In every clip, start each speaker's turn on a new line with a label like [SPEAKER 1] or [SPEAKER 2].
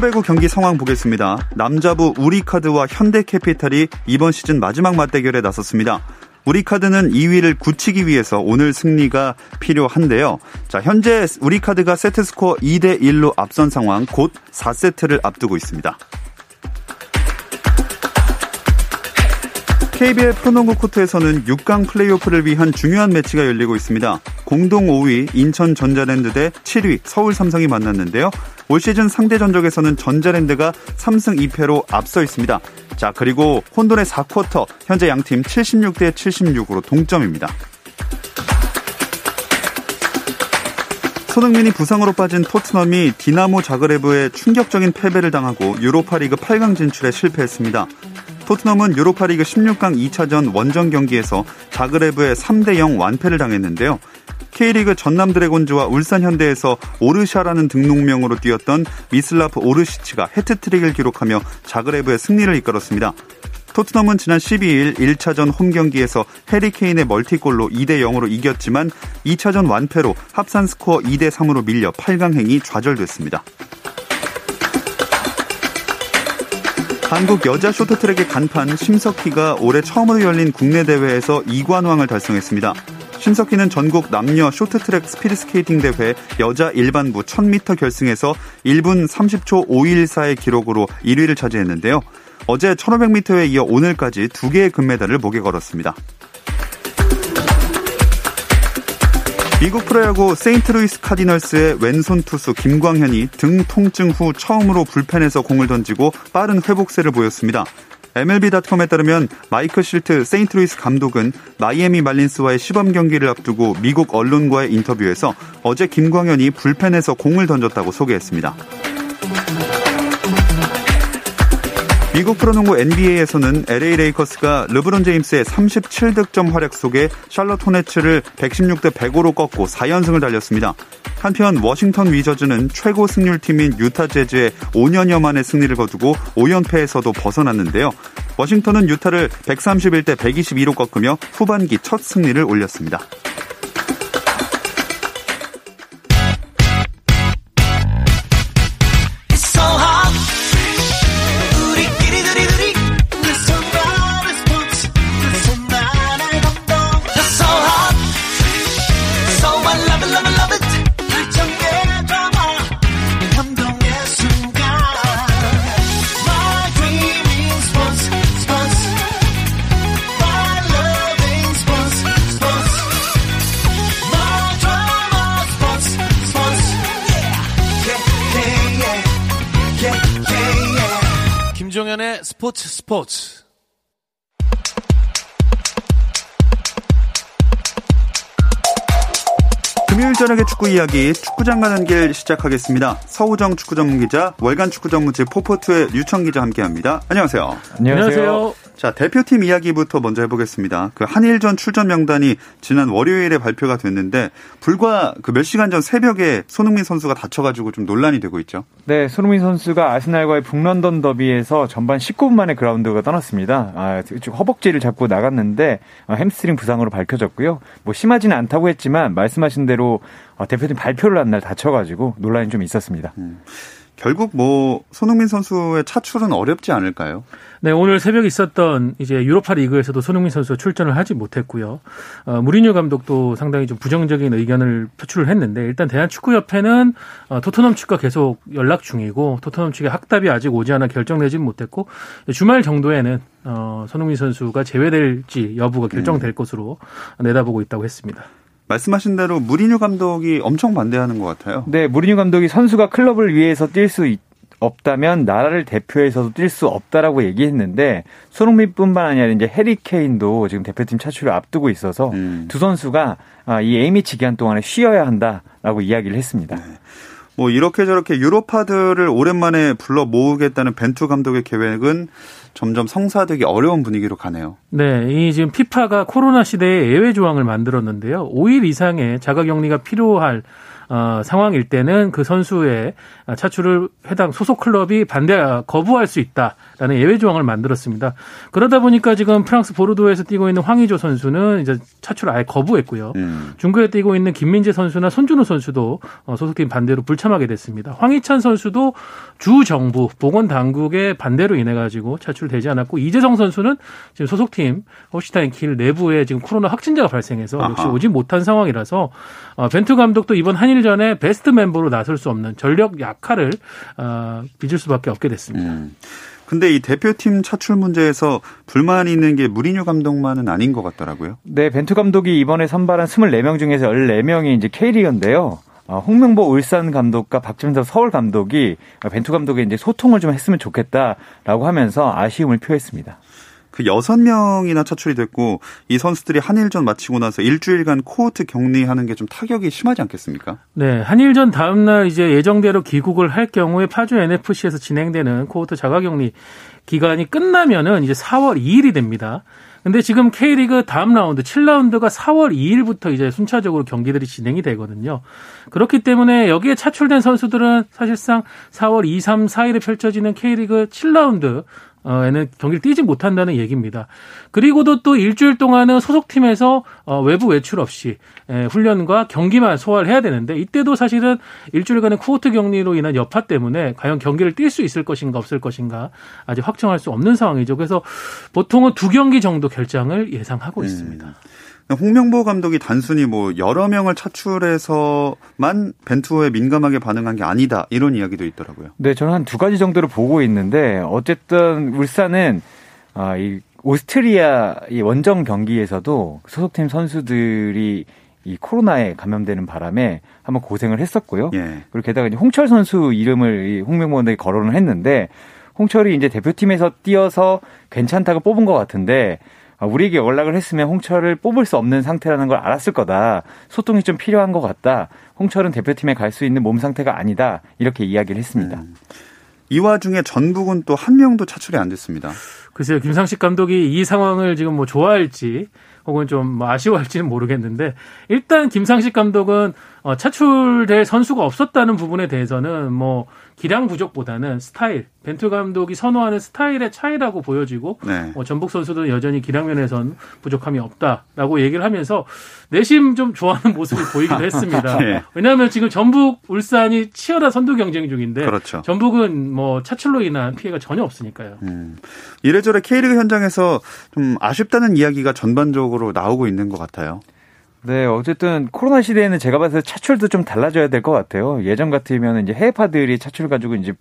[SPEAKER 1] 프로배구 경기 상황 보겠습니다. 남자부 우리카드와 현대캐피탈이 이번 시즌 마지막 맞대결에 나섰습니다. 우리카드는 2위를 굳히기 위해서 오늘 승리가 필요한데요. 자, 현재 우리카드가 세트 스코어 2대 1로 앞선 상황 곧 4세트를 앞두고 있습니다. KBL 프로농구 코트에서는 6강 플레이오프를 위한 중요한 매치가 열리고 있습니다. 공동 5위 인천 전자랜드 대 7위 서울 삼성이 만났는데요. 올 시즌 상대 전적에서는 전자랜드가 3승 2패로 앞서 있습니다. 자, 그리고 혼돈의 4쿼터 현재 양팀 76대 76으로 동점입니다. 손흥민이 부상으로 빠진 토트넘이 디나모 자그레브에 충격적인 패배를 당하고 유로파리그 8강 진출에 실패했습니다. 토트넘은 유로파리그 16강 2차전 원정 경기에서 자그레브에 3대 0 완패를 당했는데요. K리그 전남 드래곤즈와 울산 현대에서 오르샤라는 등록명으로 뛰었던 미슬라프 오르시치가 해트트릭을 기록하며 자그레브의 승리를 이끌었습니다. 토트넘은 지난 12일 1차전 홈 경기에서 해리케인의 멀티골로 2대 0으로 이겼지만 2차전 완패로 합산 스코어 2대 3으로 밀려 8강행이 좌절됐습니다. 한국 여자 쇼트트랙의 간판 심석희가 올해 처음으로 열린 국내 대회에서 2관왕을 달성했습니다. 심석희는 전국 남녀 쇼트트랙 스피드스케이팅 대회 여자 일반부 1000m 결승에서 1분 30초 514의 기록으로 1위를 차지했는데요. 어제 1500m에 이어 오늘까지 두 개의 금메달을 목에 걸었습니다. 미국 프로야구 세인트루이스 카디널스의 왼손 투수 김광현이 등 통증 후 처음으로 불펜에서 공을 던지고 빠른 회복세를 보였습니다. MLB.com에 따르면 마이크 실트 세인트루이스 감독은 마이애미 말린스와의 시범 경기를 앞두고 미국 언론과의 인터뷰에서 어제 김광현이 불펜에서 공을 던졌다고 소개했습니다. 미국 프로농구 NBA에서는 LA 레이커스가 르브론 제임스의 37득점 활약 속에 샬럿 호네츠를 116대 105로 꺾고 4연승을 달렸습니다. 한편 워싱턴 위저즈는 최고 승률팀인 유타 재즈의 5년여 만의 승리를 거두고 5연패에서도 벗어났는데요. 워싱턴은 유타를 131대 122로 꺾으며 후반기 첫 승리를 올렸습니다.
[SPEAKER 2] 스포츠 스포츠
[SPEAKER 1] 금요일 저녁의 축구 이야기 축구장 가는 길 시작하겠습니다. 서우정 축구 전문 기자, 월간 축구 전문지 포포트의 유청 기자 함께합니다. 안녕하세요.
[SPEAKER 2] 안녕하세요.
[SPEAKER 1] 자, 대표팀 이야기부터 먼저 해보겠습니다. 그 한일전 출전 명단이 지난 월요일에 발표가 됐는데 불과 그 몇 시간 전 새벽에 손흥민 선수가 다쳐가지고 좀 논란이 되고 있죠.
[SPEAKER 3] 네, 손흥민 선수가 아스날과의 북런던 더비에서 전반 19분 만에 그라운드가 떠났습니다. 아, 허벅지를 잡고 나갔는데 어, 햄스트링 부상으로 밝혀졌고요. 뭐 심하지는 않다고 했지만 말씀하신 대로 어, 대표팀 발표를 한 날 다쳐가지고 논란이 좀 있었습니다. 음.
[SPEAKER 1] 결국 뭐 손흥민 선수의 차출은 어렵지 않을까요?
[SPEAKER 2] 네, 오늘 새벽에 있었던 이제 유로파 리그에서도 손흥민 선수가 출전을 하지 못했고요. 어, 무리뉴 감독도 상당히 좀 부정적인 의견을 표출을 했는데 일단 대한축구협회는 어, 토트넘 측과 계속 연락 중이고 토트넘 측의 학답이 아직 오지 않아 결정되지는 못했고 주말 정도에는 어, 손흥민 선수가 제외될지 여부가 결정될 음. 것으로 내다보고 있다고 했습니다.
[SPEAKER 1] 말씀하신 대로 무리뉴 감독이 엄청 반대하는 것 같아요.
[SPEAKER 3] 네, 무리뉴 감독이 선수가 클럽을 위해서 뛸 수 없다면 나라를 대표해서도 뛸 수 없다라고 얘기했는데 손흥민뿐만 아니라 이제 해리 케인도 지금 대표팀 차출을 앞두고 있어서 음. 두 선수가 아, 이 A매치 기간 동안에 쉬어야 한다라고 이야기를 했습니다. 네.
[SPEAKER 1] 뭐 이렇게 저렇게 유로파들을 오랜만에 불러 모으겠다는 벤투 감독의 계획은 점점 성사되기 어려운 분위기로 가네요.
[SPEAKER 2] 네, 이 지금 피파가 코로나 시대에 예외 조항을 만들었는데요. 5일 이상의 자가 격리가 필요할 어, 상황일 때는 그 선수의 차출을 해당 소속 클럽이 반대 거부할 수 있다라는 예외 조항을 만들었습니다. 그러다 보니까 지금 프랑스 보르도에서 뛰고 있는 황의조 선수는 이제 차출을 아예 거부했고요. 음. 중국에 뛰고 있는 김민재 선수나 손준호 선수도 어, 소속팀 반대로 불참하게 됐습니다. 황희찬 선수도 주 정부 보건 당국의 반대로 인해 가지고 차출되지 않았고 이재성 선수는 지금 소속팀 호시타인 킬 내부에 지금 코로나 확진자가 발생해서 역시 오지 못한 상황이라서 어, 벤투 감독도 이번 한일 전에 베스트 멤버로 나설 수 없는 전력 약화를 어, 빚을 수밖에 없게 됐습니다. 음.
[SPEAKER 1] 근데 이 대표팀 차출 문제에서 불만이 있는 게 무리뉴 감독만은 아닌 것 같더라고요.
[SPEAKER 3] 네, 벤투 감독이 이번에 선발한 24명 중에서 14명이 이제 K리그인데요. 어, 홍명보 울산 감독과 박진석 서울 감독이 벤투 감독에 이제 소통을 좀 했으면 좋겠다라고 하면서 아쉬움을 표했습니다.
[SPEAKER 1] 그 여섯 명이나 차출이 됐고 이 선수들이 한일전 마치고 나서 일주일간 코어트 격리하는 게 좀 타격이 심하지 않겠습니까?
[SPEAKER 2] 네, 한일전 다음 날 이제 예정대로 귀국을 할 경우에 파주 NFC에서 진행되는 코어트 자가격리 기간이 끝나면은 이제 4월 2일이 됩니다. 근데 지금 K리그 다음 라운드 7라운드가 4월 2일부터 이제 순차적으로 경기들이 진행이 되거든요. 그렇기 때문에 여기에 차출된 선수들은 사실상 4월 2, 3, 4일에 펼쳐지는 K리그 7라운드 에는 경기를 뛰지 못한다는 얘기입니다. 그리고도 또 일주일 동안은 소속팀에서 어, 외부 외출 없이 훈련과 경기만 소화를 해야 되는데 이때도 사실은 일주일간의 쿠어트 격리로 인한 여파 때문에 과연 경기를 뛸 수 있을 것인가 없을 것인가 아직 확정할 수 없는 상황이죠. 그래서 보통은 두 경기 정도 결장을 예상하고 음. 있습니다.
[SPEAKER 1] 홍명보 감독이 단순히 뭐 여러 명을 차출해서만 벤투어에 민감하게 반응한 게 아니다 이런 이야기도 있더라고요.
[SPEAKER 3] 네, 저는 한 두 가지 정도를 보고 있는데 어쨌든 울산은 아, 이 오스트리아 이 원정 경기에서도 소속팀 선수들이 이 코로나에 감염되는 바람에 한번 고생을 했었고요. 예. 그리고 게다가 이제 홍철 선수 이름을 홍명보 감독이 거론을 했는데 홍철이 이제 대표팀에서 뛰어서 괜찮다고 뽑은 것 같은데 아, 우리에게 연락을 했으면 홍철을 뽑을 수 없는 상태라는 걸 알았을 거다. 소통이 좀 필요한 것 같다. 홍철은 대표팀에 갈 수 있는 몸 상태가 아니다. 이렇게 이야기를 했습니다. 음.
[SPEAKER 1] 이 와중에 전북은 또 한 명도 차출이 안 됐습니다.
[SPEAKER 2] 글쎄요, 김상식 감독이 이 상황을 지금 뭐 좋아할지 혹은 좀뭐 아쉬워할지는 모르겠는데 일단 김상식 감독은 어, 차출될 선수가 없었다는 부분에 대해서는 뭐 기량 부족보다는 스타일, 벤투 감독이 선호하는 스타일의 차이라고 보여지고 네. 뭐 전북 선수도 여전히 기량 면에선 부족함이 없다라고 얘기를 하면서 내심 좀 좋아하는 모습을 보이기도 했습니다. 네. 왜냐하면 지금 전북, 울산이 치열한 선두 경쟁 중인데 그렇죠. 전북은 뭐 차출로 인한 피해가 전혀 없으니까요. 음.
[SPEAKER 1] 이래저래 K리그 현장에서 좀 아쉽다는 이야기가 전반적으로 나오고 있는 것 같아요.
[SPEAKER 3] 네, 어쨌든 코로나 시대에는 제가 봐서 차출도 좀 달라져야 될 것 같아요. 예전 같으면 이제 해외파들이 차출 가지고 이제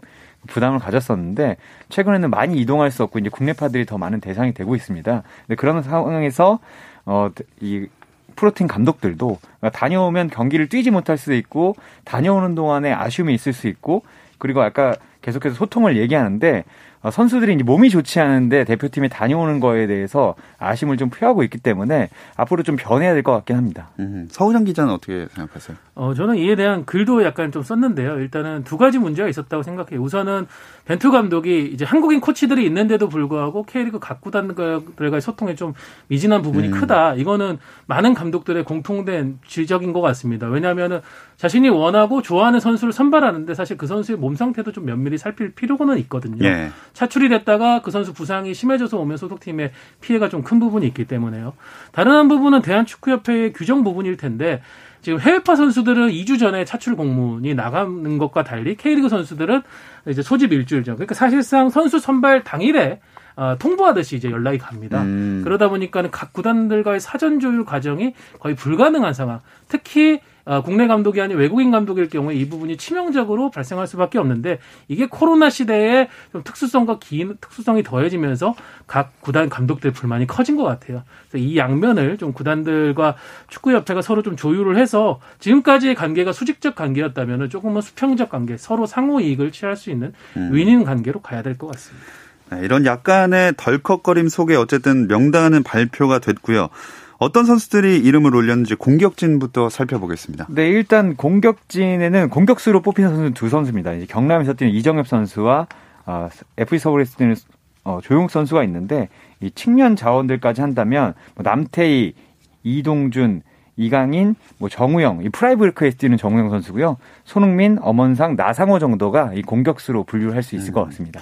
[SPEAKER 3] 부담을 가졌었는데 최근에는 많이 이동할 수 없고 이제 국내파들이 더 많은 대상이 되고 있습니다. 근데 그런 상황에서 어이 프로팀 감독들도 다녀오면 경기를 뛰지 못할 수도 있고 다녀오는 동안에 아쉬움이 있을 수 있고 그리고 아까 계속해서 소통을 얘기하는데 어, 선수들이 이제 몸이 좋지 않은데 대표팀에 다녀오는 거에 대해서 아쉬움을 좀 표하고 있기 때문에 앞으로 좀 변해야 될 것 같긴 합니다.
[SPEAKER 1] 음, 서우정 기자는 어떻게 생각하세요?
[SPEAKER 2] 어, 저는 이에 대한 글도 약간 좀 썼는데요. 일단은 두 가지 문제가 있었다고 생각해요. 우선은 벤투 감독이 이제 한국인 코치들이 있는데도 불구하고 K리그 각 구단들과의 소통에 좀 미진한 부분이 음. 크다. 이거는 많은 감독들의 공통된 지적인 것 같습니다. 왜냐하면은 자신이 원하고 좋아하는 선수를 선발하는데 사실 그 선수의 몸 상태도 좀 면밀히 살필 필요는 있거든요. 예. 차출이 됐다가 그 선수 부상이 심해져서 오면 소속팀에 피해가 좀 큰 부분이 있기 때문에요. 다른 한 부분은 대한축구협회의 규정 부분일 텐데 지금 해외파 선수들은 2주 전에 차출 공문이 나가는 것과 달리 K리그 선수들은 이제 소집 일주일 전. 그러니까 사실상 선수 선발 당일에 어, 통보하듯이 이제 연락이 갑니다. 음. 그러다 보니까는 각 구단들과의 사전 조율 과정이 거의 불가능한 상황. 특히 어, 국내 감독이 아닌 외국인 감독일 경우에 이 부분이 치명적으로 발생할 수밖에 없는데 이게 코로나 시대에 좀 특수성과 긴 특수성이 더해지면서 각 구단 감독들 불만이 커진 것 같아요. 그래서 이 양면을 좀 구단들과 축구협회가 서로 좀 조율을 해서 지금까지의 관계가 수직적 관계였다면 조금은 수평적 관계, 서로 상호 이익을 취할 수 있는 음. 윈윈 관계로 가야 될 것 같습니다.
[SPEAKER 1] 네, 이런 약간의 덜컥거림 속에 어쨌든 명단은 발표가 됐고요. 어떤 선수들이 이름을 올렸는지 공격진부터 살펴보겠습니다.
[SPEAKER 3] 네, 일단 공격진에는 공격수로 뽑힌 선수는 두 선수입니다. 이제 경남에서 뛰는 이정엽 선수와 어, FC 서울에서 뛰는 어, 조용 선수가 있는데 이 측면 자원들까지 한다면 뭐 남태희, 이동준, 이강인, 뭐 정우영, 이 프라이브르크에서 뛰는 정우영 선수고요. 손흥민, 엄원상, 나상호 정도가 이 공격수로 분류할 수 있을 음. 것 같습니다.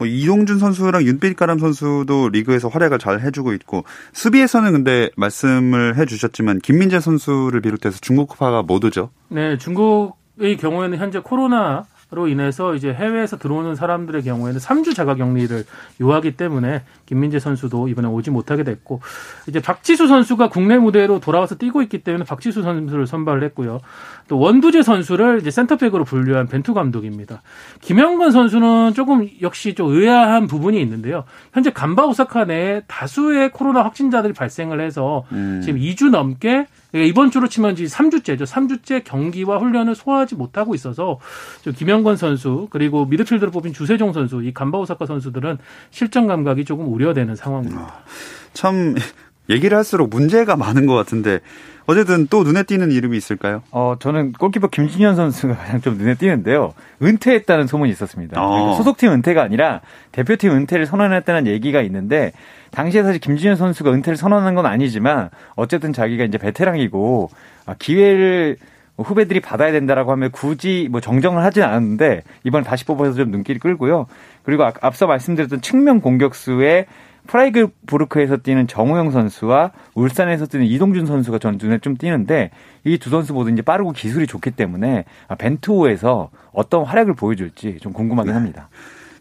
[SPEAKER 1] 뭐 이동준 선수랑 윤빛가람 선수도 리그에서 활약을 잘 해주고 있고 수비에서는 근데 말씀을 해주셨지만 김민재 선수를 비롯해서 중국파가 모두죠.
[SPEAKER 2] 네, 중국의 경우에는 현재 코로나 로 인해서 이제 해외에서 들어오는 사람들의 경우에는 3주 자가 격리를 요하기 때문에 김민재 선수도 이번에 오지 못하게 됐고 이제 박지수 선수가 국내 무대로 돌아와서 뛰고 있기 때문에 박지수 선수를 선발을 했고요. 또 원두재 선수를 이제 센터백으로 분류한 벤투 감독입니다. 김영건 선수는 조금 역시 좀 의아한 부분이 있는데요. 현재 간바 오사카 내에 다수의 코로나 확진자들이 발생을 해서 음. 지금 2주 넘게 그러니까 이번 주로 치면 이제 3주째죠. 3주째 경기와 훈련을 소화하지 못하고 있어서 김영건 선수 그리고 미드필더로 뽑힌 주세종 선수 이 간바오사카 선수들은 실전 감각이 조금 우려되는 상황입니다. 아,
[SPEAKER 1] 참 얘기를 할수록 문제가 많은 것 같은데 어쨌든 또 눈에 띄는 이름이 있을까요?
[SPEAKER 3] 어, 저는 골키퍼 김진현 선수가 가장 좀 눈에 띄는데요. 은퇴했다는 소문이 있었습니다. 어. 소속팀 은퇴가 아니라 대표팀 은퇴를 선언했다는 얘기가 있는데 당시에 사실 김진현 선수가 은퇴를 선언한 건 아니지만 어쨌든 자기가 이제 베테랑이고 아, 기회를 후배들이 받아야 된다라고 하면 굳이 뭐 정정을 하진 않았는데 이번 다시 뽑아서 좀 눈길이 끌고요. 그리고 아, 앞서 말씀드렸던 측면 공격수의 프라이그부르크에서 뛰는 정우영 선수와 울산에서 뛰는 이동준 선수가 전 눈에 좀 띄는데 이 두 선수 모두 이제 빠르고 기술이 좋기 때문에 벤투호에서 어떤 활약을 보여줄지 좀 궁금하긴 합니다.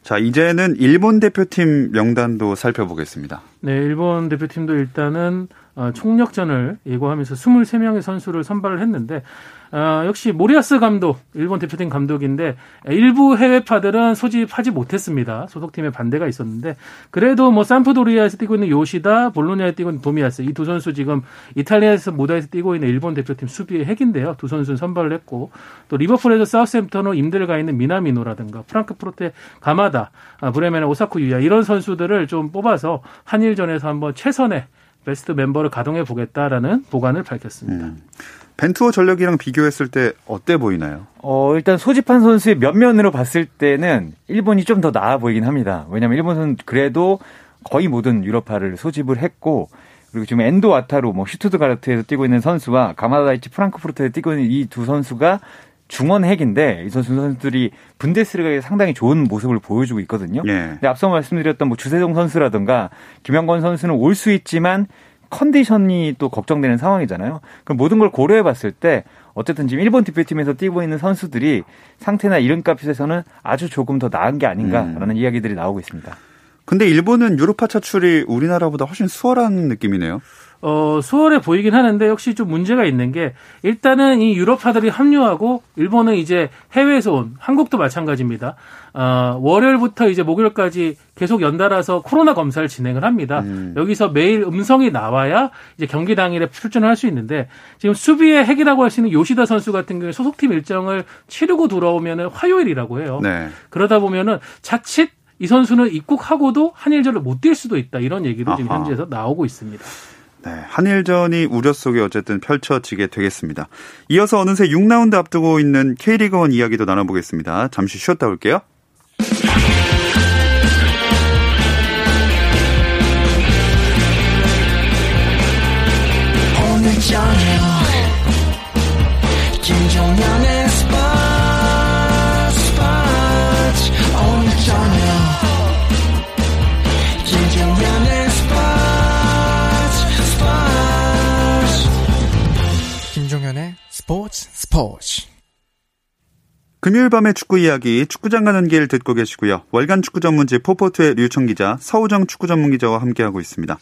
[SPEAKER 1] 자, 이제는 일본 대표팀 명단도 살펴보겠습니다.
[SPEAKER 2] 네, 일본 대표팀도 일단은 어, 총력전을 예고하면서 23명의 선수를 선발을 했는데 어, 역시 모리아스 감독, 일본 대표팀 감독인데 일부 해외파들은 소집하지 못했습니다. 소속팀의 반대가 있었는데 그래도 뭐 산프도리아에서 뛰고 있는 요시다, 볼로냐에 뛰고 있는 도미아스 이 두 선수 지금 이탈리아에서 모다에서 뛰고 있는 일본 대표팀 수비의 핵인데요. 두 선수는 선발을 했고 또 리버풀에서 사우스햄턴으로 임대를 가 있는 미나미노라든가 프랑크푸르트의 가마다, 아, 브레멘의 오사쿠 유야 이런 선수들을 좀 뽑아서 한일전에서 한번 최선의 베스트 멤버를 가동해 보겠다라는 보관을 밝혔습니다. 음.
[SPEAKER 1] 벤투어 전력이랑 비교했을 때 어때 보이나요?
[SPEAKER 3] 어, 일단 소집한 선수의 면면으로 봤을 때는 일본이 좀 더 나아 보이긴 합니다. 왜냐하면 일본은 그래도 거의 모든 유럽파를 소집을 했고 그리고 지금 엔도 와타루, 뭐 슈투트가르트에서 뛰고 있는 선수와 가마다이치 프랑크푸르트에서 뛰고 있는 이 두 선수가 중원 핵인데 이 선수 선수들이 분데스리가에 상당히 좋은 모습을 보여주고 있거든요. 예. 근데 앞서 말씀드렸던 뭐 주세종 선수라든가 김영건 선수는 올 수 있지만 컨디션이 또 걱정되는 상황이잖아요. 그럼 모든 걸 고려해 봤을 때 어쨌든 지금 일본 대표팀에서 뛰고 있는 선수들이 상태나 이름값에서는 아주 조금 더 나은 게 아닌가라는 음. 이야기들이 나오고 있습니다.
[SPEAKER 1] 근데 일본은 유로파 차출이 우리나라보다 훨씬 수월한 느낌이네요.
[SPEAKER 2] 어, 수월해 보이긴 하는데 역시 좀 문제가 있는 게 일단은 이 유럽파들이 합류하고 일본은 이제 해외에서 온 한국도 마찬가지입니다. 어, 월요일부터 이제 목요일까지 계속 연달아서 코로나 검사를 진행을 합니다. 음. 여기서 매일 음성이 나와야 이제 경기 당일에 출전을 할 수 있는데 지금 수비의 핵이라고 할 수 있는 요시다 선수 같은 경우에 소속팀 일정을 치르고 돌아오면은 화요일이라고 해요. 네. 그러다 보면은 자칫 이 선수는 입국하고도 한일전을 못 뛸 수도 있다 이런 얘기도 아하. 지금 현지에서 나오고 있습니다.
[SPEAKER 1] 네, 한일전이 우려 속에 어쨌든 펼쳐지게 되겠습니다. 이어서 어느새 6라운드 앞두고 있는 K리그1 이야기도 나눠보겠습니다. 잠시 쉬었다 올게요. 금요일 밤의 축구 이야기 축구장 가는 길 듣고 계시고요. 월간 축구 전문지 포포투의 류청 기자, 서우정 축구 전문 기자와 함께하고 있습니다.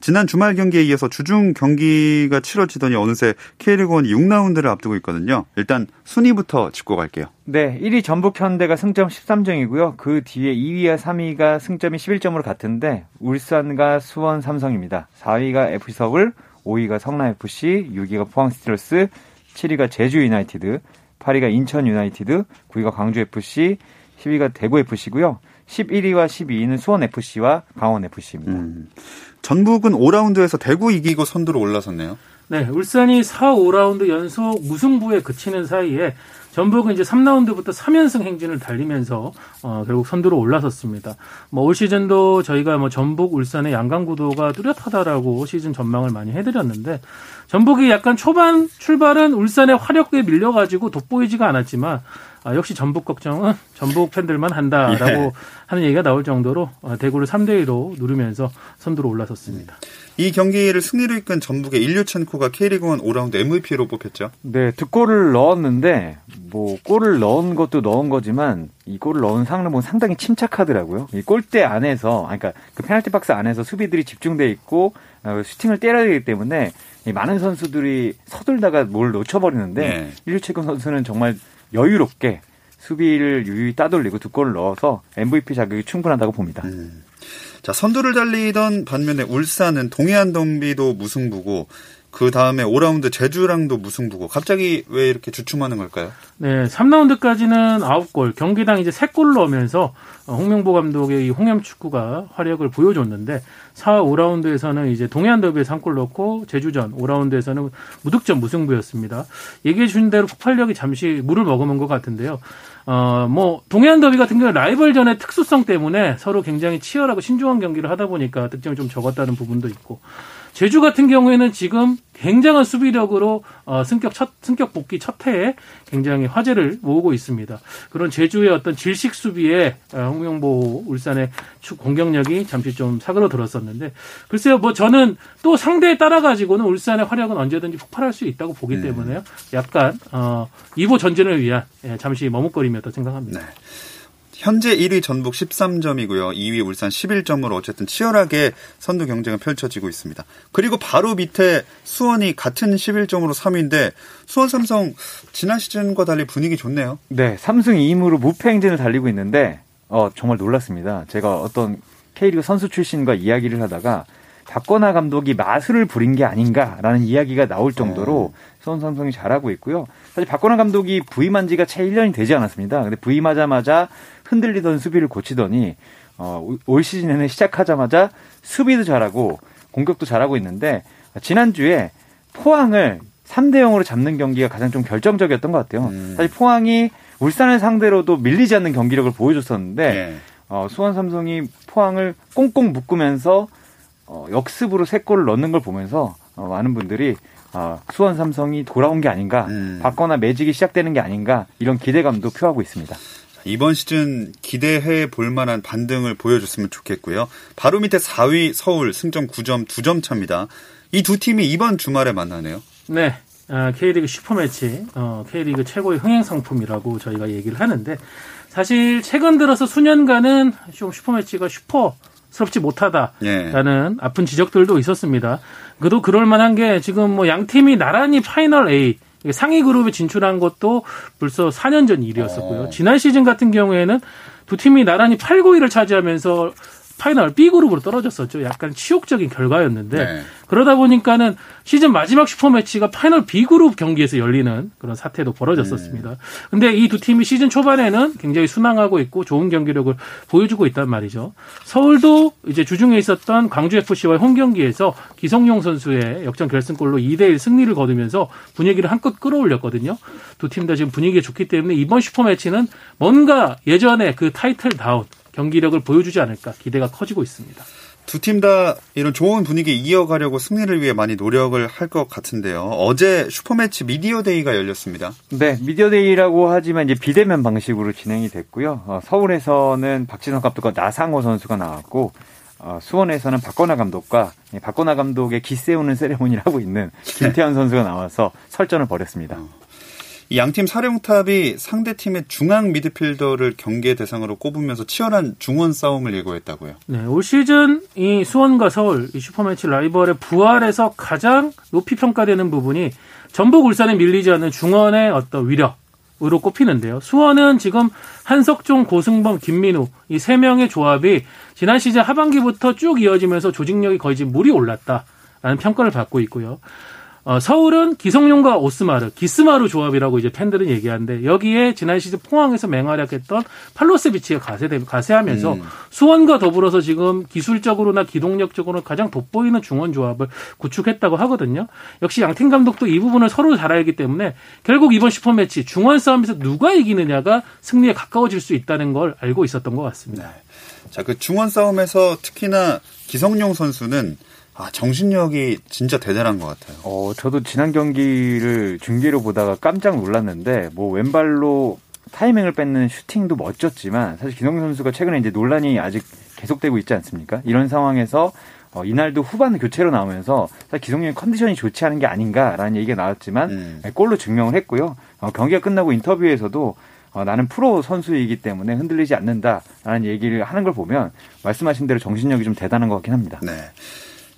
[SPEAKER 1] 지난 주말 경기에 이어서 주중 경기가 치러지더니 어느새 K리그1이 6라운드를 앞두고 있거든요. 일단 순위부터 짚고 갈게요.
[SPEAKER 3] 네, 1위 전북 현대가 승점 13점이고요. 그 뒤에 2위와 3위가 승점이 11점으로 같은데 울산과 수원 삼성입니다. 4위가 FC 서울, 5위가 성남 FC, 6위가 포항 스틸러스, 7위가 제주 유나이티드, 8위가 인천 유나이티드, 9위가 광주 FC, 10위가 대구 FC고요. 11위와 12위는 수원 FC와 강원 FC입니다. 음.
[SPEAKER 1] 전북은 5라운드에서 대구 이기고 선두로 올라섰네요.
[SPEAKER 2] 네, 울산이 4, 5라운드 연속 무승부에 그치는 사이에 전북은 이제 3라운드부터 3연승 행진을 달리면서 어, 결국 선두로 올라섰습니다. 뭐 올 시즌도 저희가 뭐 전북, 울산의 양강 구도가 뚜렷하다라고 시즌 전망을 많이 해드렸는데 전북이 약간 초반 출발은 울산의 화력에 밀려가지고 돋보이지가 않았지만 아, 역시 전북 걱정은 전북 팬들만 한다라고 예. 하는 얘기가 나올 정도로 어, 대구를 3대 2로 누르면서 선두로 올라섰습니다.
[SPEAKER 1] 이 경기를 승리로 이끈 전북의 일류첸코가 K리그1 5라운드 MVP로 뽑혔죠.
[SPEAKER 3] 네, 두 골을 넣었는데 뭐 골을 넣은 것도 넣은 거지만 이 골을 넣은 상황을 보면 상당히 침착하더라고요. 이 골대 안에서 그러니까 그 페널티 박스 안에서 수비들이 집중돼 있고 어, 슈팅을 때려야 되기 때문에 많은 선수들이 서둘다가 뭘 놓쳐버리는데 네. 일류첸코 선수는 정말 여유롭게 수비를 유유히 따돌리고 두 골을 넣어서 MVP 자격이 충분하다고 봅니다. 음.
[SPEAKER 1] 자, 선두를 달리던 반면에 울산은 동해안 덤비도 무승부고 그 다음에 5라운드 제주랑도 무승부고 갑자기 왜 이렇게 주춤하는 걸까요?
[SPEAKER 2] 네, 3라운드까지는 9골, 경기당 이제 3골 넣으면서 홍명보 감독의 이 홍염 축구가 활약을 보여줬는데 4, 5라운드에서는 이제 동해안 더비에서 한골 넣고 제주전 5라운드에서는 무득점 무승부였습니다. 얘기해 주신 대로 폭발력이 잠시 물을 머금은 것 같은데요. 어, 뭐, 동해안 더비 같은 경우는 라이벌전의 특수성 때문에 서로 굉장히 치열하고 신중한 경기를 하다 보니까 득점이 좀 적었다는 부분도 있고, 제주 같은 경우에는 지금 굉장한 수비력으로 어, 승격 첫 승격 복귀 첫 해에 굉장히 화제를 모으고 있습니다. 그런 제주의 어떤 질식 수비에 어, 홍명보 울산의 축 공격력이 잠시 좀 사그러들었었는데 글쎄요, 뭐 저는 또 상대에 따라 가지고는 울산의 활약은 언제든지 폭발할 수 있다고 보기 네. 때문에요. 약간 어, 2보 전진을 위한 예, 잠시 머뭇거림이었다 생각합니다. 네.
[SPEAKER 1] 현재 1위 전북 13점이고요. 2위 울산 11점으로 어쨌든 치열하게 선두 경쟁은 펼쳐지고 있습니다. 그리고 바로 밑에 수원이 같은 11점으로 3위인데 수원 삼성 지난 시즌과 달리 분위기 좋네요.
[SPEAKER 3] 네, 3승 2임으로 무패 행진을 달리고 있는데 어, 정말 놀랐습니다. 제가 어떤 K리그 선수 출신과 이야기를 하다가 박건하 감독이 마술을 부린 게 아닌가라는 이야기가 나올 정도로 어. 수원 삼성이 잘하고 있고요. 사실 박건하 감독이 부임한 지가 채 1년이 되지 않았습니다. 근데 부임하자마자 흔들리던 수비를 고치더니 어, 올 시즌에는 시작하자마자 수비도 잘하고 공격도 잘하고 있는데 지난주에 포항을 3대 0으로 잡는 경기가 가장 좀 결정적이었던 것 같아요. 음. 사실 포항이 울산을 상대로도 밀리지 않는 경기력을 보여줬었는데 네. 어, 수원 삼성이 포항을 꽁꽁 묶으면서 어, 역습으로 세 골을 넣는 걸 보면서 어, 많은 분들이 어, 수원 삼성이 돌아온 게 아닌가, 음. 받거나 매직이 시작되는 게 아닌가 이런 기대감도 표하고 있습니다.
[SPEAKER 1] 이번 시즌 기대해 볼 만한 반등을 보여줬으면 좋겠고요. 바로 밑에 4위 서울 승점 9점 2점 차입니다. 이 두 팀이 이번 주말에 만나네요.
[SPEAKER 2] 네. 아, K리그 슈퍼매치, 어, K리그 최고의 흥행 상품이라고 저희가 얘기를 하는데 사실 최근 들어서 수년간은 좀 슈퍼매치가 슈퍼스럽지 못하다라는 예. 아픈 지적들도 있었습니다. 그래도 그럴 만한 게 지금 뭐 양 팀이 나란히 파이널 A 상위 그룹에 진출한 것도 벌써 4년 전 일이었었고요. 어. 지난 시즌 같은 경우에는 두 팀이 나란히 8, 9위를 차지하면서 파이널 B그룹으로 떨어졌었죠. 약간 치욕적인 결과였는데 네. 그러다 보니까는 시즌 마지막 슈퍼매치가 파이널 B그룹 경기에서 열리는 그런 사태도 벌어졌었습니다. 네. 근데 이 두 팀이 시즌 초반에는 굉장히 순항하고 있고 좋은 경기력을 보여주고 있단 말이죠. 서울도 이제 주중에 있었던 광주 FC와의 홈 경기에서 기성용 선수의 역전 결승골로 2대1 승리를 거두면서 분위기를 한껏 끌어올렸거든요. 두 팀 다 지금 분위기가 좋기 때문에 이번 슈퍼매치는 뭔가 예전에 그 타이틀 다운 경기력을 보여주지 않을까 기대가 커지고 있습니다.
[SPEAKER 1] 두 팀 다 이런 좋은 분위기 이어가려고 승리를 위해 많이 노력을 할 것 같은데요. 어제 슈퍼매치 미디어 데이가 열렸습니다.
[SPEAKER 3] 네, 미디어 데이라고 하지만 이제 비대면 방식으로 진행이 됐고요. 어, 서울에서는 박진섭 감독과 나상호 선수가 나왔고 어, 수원에서는 박건하 감독과 예, 박건하 감독의 기 세우는 세레모니를 하고 있는 김태환 선수가 나와서 설전을 벌였습니다. 어.
[SPEAKER 1] 이 양팀 사령탑이 상대 팀의 중앙 미드필더를 경계 대상으로 꼽으면서 치열한 중원 싸움을 예고했다고요.
[SPEAKER 2] 네, 올 시즌 이 수원과 서울 이 슈퍼매치 라이벌의 부활에서 가장 높이 평가되는 부분이 전북 울산에 밀리지 않는 중원의 어떤 위력. 으로 꼽히는데요. 수원은 지금 한석종, 고승범, 김민우 이 세 명의 조합이 지난 시즌 하반기부터 쭉 이어지면서 조직력이 거의 물이 올랐다라는 평가를 받고 있고요. 어, 서울은 기성용과 오스마르, 기스마르 조합이라고 이제 팬들은 얘기하는데 여기에 지난 시즌 포항에서 맹활약했던 팔로세비치가 가세되, 가세하면서 음. 수원과 더불어서 지금 기술적으로나 기동력적으로 가장 돋보이는 중원 조합을 구축했다고 하거든요. 역시 양팀 감독도 이 부분을 서로 잘 알기 때문에 결국 이번 슈퍼매치 중원 싸움에서 누가 이기느냐가 승리에 가까워질 수 있다는 걸 알고 있었던 것 같습니다. 네.
[SPEAKER 1] 자, 그 중원 싸움에서 특히나 기성용 선수는 아, 정신력이 진짜 대단한 것 같아요.
[SPEAKER 3] 어, 저도 지난 경기를 중계로 보다가 깜짝 놀랐는데, 뭐, 왼발로 타이밍을 뺏는 슈팅도 멋졌지만, 사실 기성 선수가 최근에 이제 논란이 아직 계속되고 있지 않습니까? 이런 상황에서, 어, 이날도 후반 교체로 나오면서, 기성용의 컨디션이 좋지 않은 게 아닌가라는 얘기가 나왔지만, 음. 네, 골로 증명을 했고요. 어, 경기가 끝나고 인터뷰에서도, 어, 나는 프로 선수이기 때문에 흔들리지 않는다라는 얘기를 하는 걸 보면, 말씀하신 대로 정신력이 좀 대단한 것 같긴 합니다.
[SPEAKER 1] 네.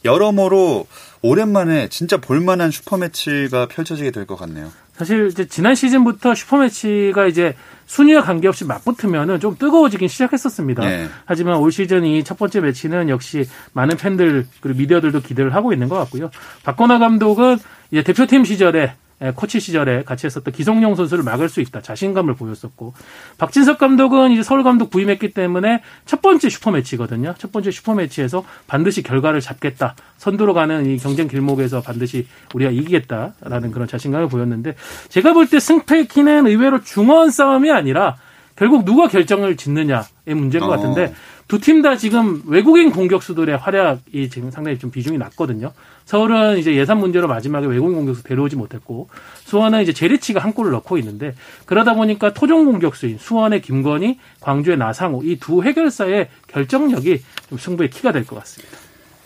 [SPEAKER 1] 여러모로 오랜만에 진짜 볼만한 슈퍼매치가 펼쳐지게 될 것 같네요.
[SPEAKER 2] 사실 이제 지난 시즌부터 슈퍼매치가 이제 순위와 관계없이 맞붙으면은 좀 뜨거워지긴 시작했었습니다. 네. 하지만 올 시즌 이 첫 번째 매치는 역시 많은 팬들 그리고 미디어들도 기대를 하고 있는 것 같고요. 박건하 감독은 이제 대표팀 시절에 예, 코치 시절에 같이 했었던 기성용 선수를 막을 수 있다 자신감을 보였었고 박진섭 감독은 이제 서울 감독 부임했기 때문에 첫 번째 슈퍼 매치거든요. 첫 번째 슈퍼 매치에서 반드시 결과를 잡겠다. 선두로 가는 이 경쟁 길목에서 반드시 우리가 이기겠다라는 그런 자신감을 보였는데 제가 볼 때 승패 키는 의외로 중원 싸움이 아니라 결국 누가 결정을 짓느냐의 문제인 것 같은데 어. 두 팀 다 지금 외국인 공격수들의 활약이 지금 상당히 좀 비중이 낮거든요. 서울은 이제 예산 문제로 마지막에 외국인 공격수 데려오지 못했고 수원은 이제 제리치가 한 골을 넣고 있는데 그러다 보니까 토종 공격수인 수원의 김건희, 광주의 나상호 이 두 해결사의 결정력이 좀 승부의 키가 될 것 같습니다.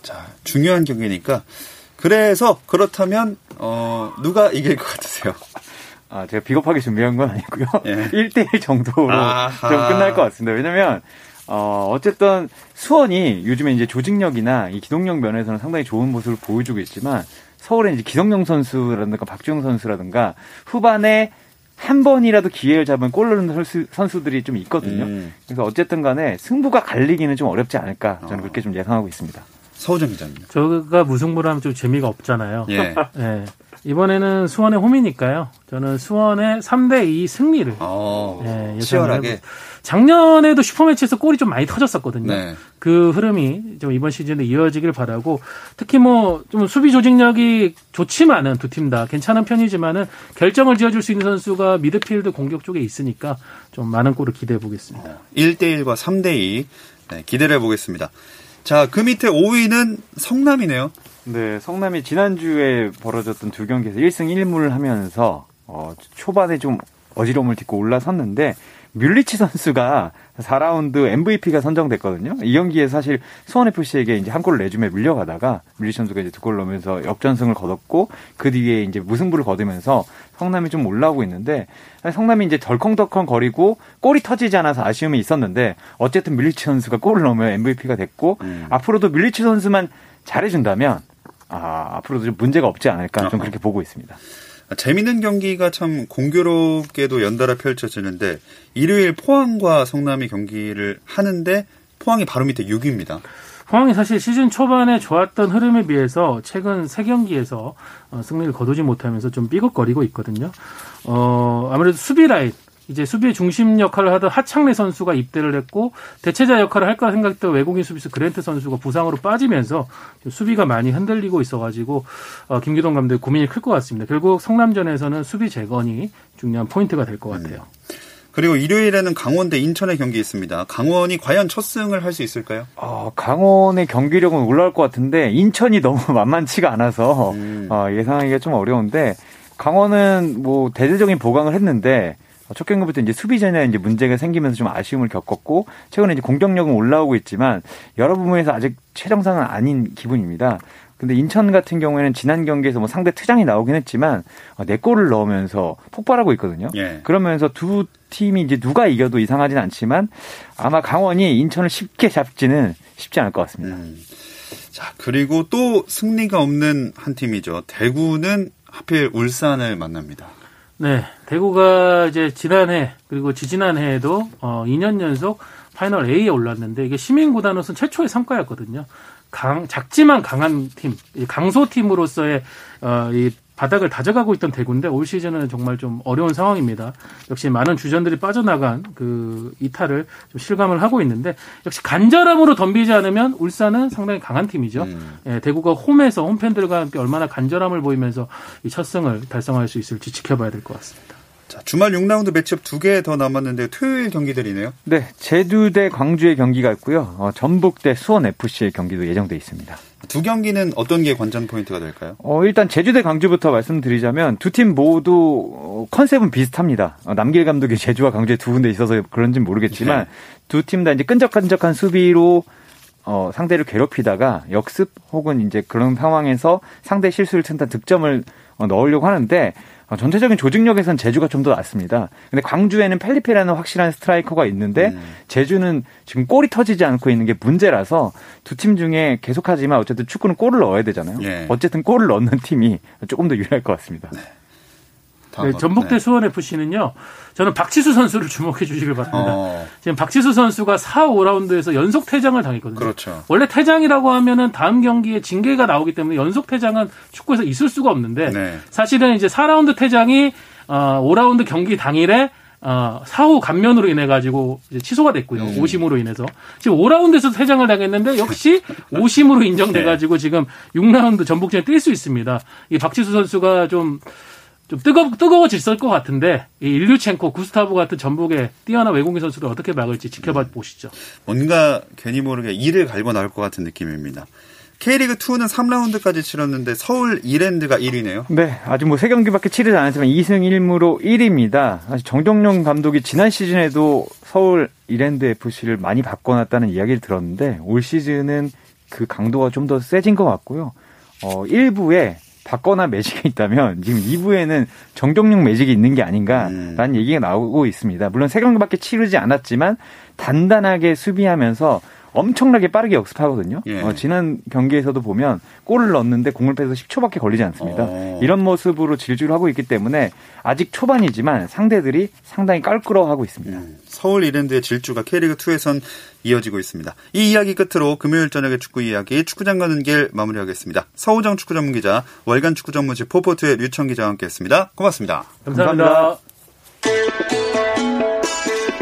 [SPEAKER 1] 자 중요한 경기니까 그래서 그렇다면 어 누가 이길 것 같으세요?
[SPEAKER 3] 아, 제가 비겁하게 준비한 건 아니고요. 예. 1대1 정도로 아하. 좀 끝날 것 같습니다. 왜냐면 어, 어쨌든 수원이 요즘에 이제 조직력이나 이 기동력 면에서는 상당히 좋은 모습을 보여주고 있지만 서울의 이제 기성용 선수라든가 박주영 선수라든가 후반에 한 번이라도 기회를 잡은 골 넣는 선수, 선수들이 좀 있거든요. 음. 그래서 어쨌든 간에 승부가 갈리기는 좀 어렵지 않을까 저는 어. 그렇게 좀 예상하고 있습니다.
[SPEAKER 1] 서우정 기자님.
[SPEAKER 2] 저가 무승부를 하면 좀 재미가 없잖아요. 예. 네. 이번에는 수원의 홈이니까요. 저는 수원의 3대 2 승리를
[SPEAKER 1] 어, 네, 치열하게.
[SPEAKER 2] 작년에도 슈퍼매치에서 골이 좀 많이 터졌었거든요. 네. 그 흐름이 좀 이번 시즌에 이어지길 바라고 특히 뭐 좀 수비 조직력이 좋지만은 두 팀 다 괜찮은 편이지만은 결정을 지어줄 수 있는 선수가 미드필드 공격 쪽에 있으니까 좀 많은 골을 기대해 보겠습니다. 어,
[SPEAKER 1] 1대 1과 3대 2 네, 기대를 해 보겠습니다. 자, 그 밑에 5위는 성남이네요.
[SPEAKER 3] 네, 성남이 지난주에 벌어졌던 두 경기에서 1승 1무를 하면서 어, 초반에 좀 어지러움을 딛고 올라섰는데 뮬리치 선수가 4라운드 MVP가 선정됐거든요. 이 경기에 사실 수원FC에게 이제 한 골을 내주며 밀려가다가 뮬리치 선수가 이제 두 골을 넣으면서 역전승을 거뒀고 그 뒤에 이제 무승부를 거두면서 성남이 좀 올라오고 있는데 성남이 이제 덜컹덜컹 거리고 골이 터지지 않아서 아쉬움이 있었는데 어쨌든 뮬리치 선수가 골을 넣으면 MVP가 됐고 음. 앞으로도 뮬리치 선수만 잘해준다면 아, 앞으로도 좀 문제가 없지 않을까 좀 그렇게 보고 있습니다.
[SPEAKER 1] 재밌는 경기가 참 공교롭게도 연달아 펼쳐지는데 일요일 포항과 성남이 경기를 하는데 포항이 바로 밑에 6위입니다.
[SPEAKER 2] 포항이 사실 시즌 초반에 좋았던 흐름에 비해서 최근 세 경기에서 어, 승리를 거두지 못하면서 좀 삐걱거리고 있거든요. 어, 아무래도 수비 라인 이제 수비의 중심 역할을 하던 하창래 선수가 입대를 했고 대체자 역할을 할까 생각했던 외국인 수비수 그랜트 선수가 부상으로 빠지면서 수비가 많이 흔들리고 있어가지고 어, 김기동 감독의 고민이 클 것 같습니다. 결국 성남전에서는 수비 재건이 중요한 포인트가 될 것 같아요. 음.
[SPEAKER 1] 그리고 일요일에는 강원 대 인천의 경기 있습니다. 강원이 과연 첫 승을 할 수 있을까요?
[SPEAKER 3] 어, 강원의 경기력은 올라올 것 같은데 인천이 너무 만만치가 않아서 음. 어, 예상하기가 좀 어려운데 강원은 뭐 대대적인 보강을 했는데 어, 첫 경기부터 이제 수비전에 이제 문제가 생기면서 좀 아쉬움을 겪었고 최근에 이제 공격력은 올라오고 있지만 여러 부분에서 아직 최정상은 아닌 기분입니다. 근데 인천 같은 경우에는 지난 경기에서 뭐 상대 투장이 나오긴 했지만 어, 네 골을 넣으면서 폭발하고 있거든요. 예. 그러면서 두 팀이 이제 누가 이겨도 이상하진 않지만 아마 강원이 인천을 쉽게 잡지는 쉽지 않을 것 같습니다. 음.
[SPEAKER 1] 자, 그리고 또 승리가 없는 한 팀이죠. 대구는 하필 울산을 만납니다.
[SPEAKER 2] 네, 대구가 이제 지난해 그리고 지지난해에도 어 2년 연속 파이널 A에 올랐는데 이게 시민 구단으로서 최초의 성과였거든요. 강, 작지만 강한 팀, 강소 팀으로서의 어, 이 바닥을 다져가고 있던 대구인데 올 시즌은 정말 좀 어려운 상황입니다. 역시 많은 주전들이 빠져나간 그 이탈을 좀 실감을 하고 있는데 역시 간절함으로 덤비지 않으면 울산은 상당히 강한 팀이죠. 음. 예, 대구가 홈에서 홈팬들과 함께 얼마나 간절함을 보이면서 이 첫 승을 달성할 수 있을지 지켜봐야 될 것 같습니다.
[SPEAKER 1] 자, 주말 6라운드 매치업 두 개 더 남았는데 토요일 경기들이네요.
[SPEAKER 3] 네, 제주 대 광주의 경기가 있고요. 어, 전북 대 수원 FC의 경기도 예정돼 있습니다.
[SPEAKER 1] 두 경기는 어떤 게 관전 포인트가 될까요?
[SPEAKER 3] 어, 일단 제주 대 광주부터 말씀드리자면 두 팀 모두 어, 컨셉은 비슷합니다. 어, 남길 감독이 제주와 광주에 두 군데 있어서 그런지는 모르겠지만 네. 두팀 다 이제 끈적끈적한 수비로 어, 상대를 괴롭히다가 역습 혹은 이제 그런 상황에서 상대 실수를 튼다 득점을 어, 넣으려고 하는데 어, 전체적인 조직력에선 제주가 좀 더 낫습니다. 근데 광주에는 펠리페라는 확실한 스트라이커가 있는데 음. 제주는 지금 골이 터지지 않고 있는 게 문제라서 두 팀 중에 계속하지만 어쨌든 축구는 골을 넣어야 되잖아요. 예. 어쨌든 골을 넣는 팀이 조금 더 유리할 것 같습니다. 네.
[SPEAKER 2] 네, 전북대 네. 수원 FC는요. 저는 박지수 선수를 주목해 주시길 바랍니다. 어. 지금 박지수 선수가 4, 5라운드에서 연속 퇴장을 당했거든요.
[SPEAKER 1] 그렇죠.
[SPEAKER 2] 원래 퇴장이라고 하면은 다음 경기에 징계가 나오기 때문에 연속 퇴장은 축구에서 있을 수가 없는데 네. 사실은 이제 4라운드 퇴장이 어, 5라운드 경기 당일에 어, 사후 감면으로 인해 가지고 취소가 됐고요. 음. 오심으로 인해서 지금 5라운드에서 퇴장을 당했는데 역시 오심으로 인정돼 가지고 네. 지금 6라운드 전북전에 뛸 수 있습니다. 이 박지수 선수가 좀 좀 뜨거, 뜨거워졌을 것 같은데 이 일류첸코, 구스타브 같은 전북의 뛰어난 외국인 선수를 어떻게 막을지 지켜봐 보시죠.
[SPEAKER 1] 뭔가 괜히 모르게 이를 갈고 나올 것 같은 느낌입니다. K리그 2는 3라운드까지 치렀는데 서울 이랜드가 1위네요.
[SPEAKER 3] 네, 아직 뭐 3경기밖에 치르지 않았지만 2승 1무로 1위입니다. 사실 정동영 감독이 지난 시즌에도 서울 이랜드 FC를 많이 바꿔놨다는 이야기를 들었는데 올 시즌은 그 강도가 좀 더 세진 것 같고요. 어, 1부에 받거나 매직이 있다면 지금 2부에는 정종용 매직이 있는 게 아닌가라는 음. 얘기가 나오고 있습니다. 물론 세 경기밖에 치르지 않았지만 단단하게 수비하면서 엄청나게 빠르게 역습하거든요. 예. 어, 지난 경기에서도 보면 골을 넣었는데 공을 빼서 10초밖에 걸리지 않습니다. 어. 이런 모습으로 질주를 하고 있기 때문에 아직 초반이지만 상대들이 상당히 깔끄러워하고 있습니다. 음,
[SPEAKER 1] 서울 이랜드의 질주가 K리그 2에선 이어지고 있습니다. 이 이야기 끝으로 금요일 저녁의 축구 이야기 축구장 가는 길 마무리하겠습니다. 서우정 축구 전문 기자, 월간 축구 전문지 포포트의 류청 기자와 함께했습니다. 고맙습니다.
[SPEAKER 2] 감사합니다.
[SPEAKER 1] 감사합니다.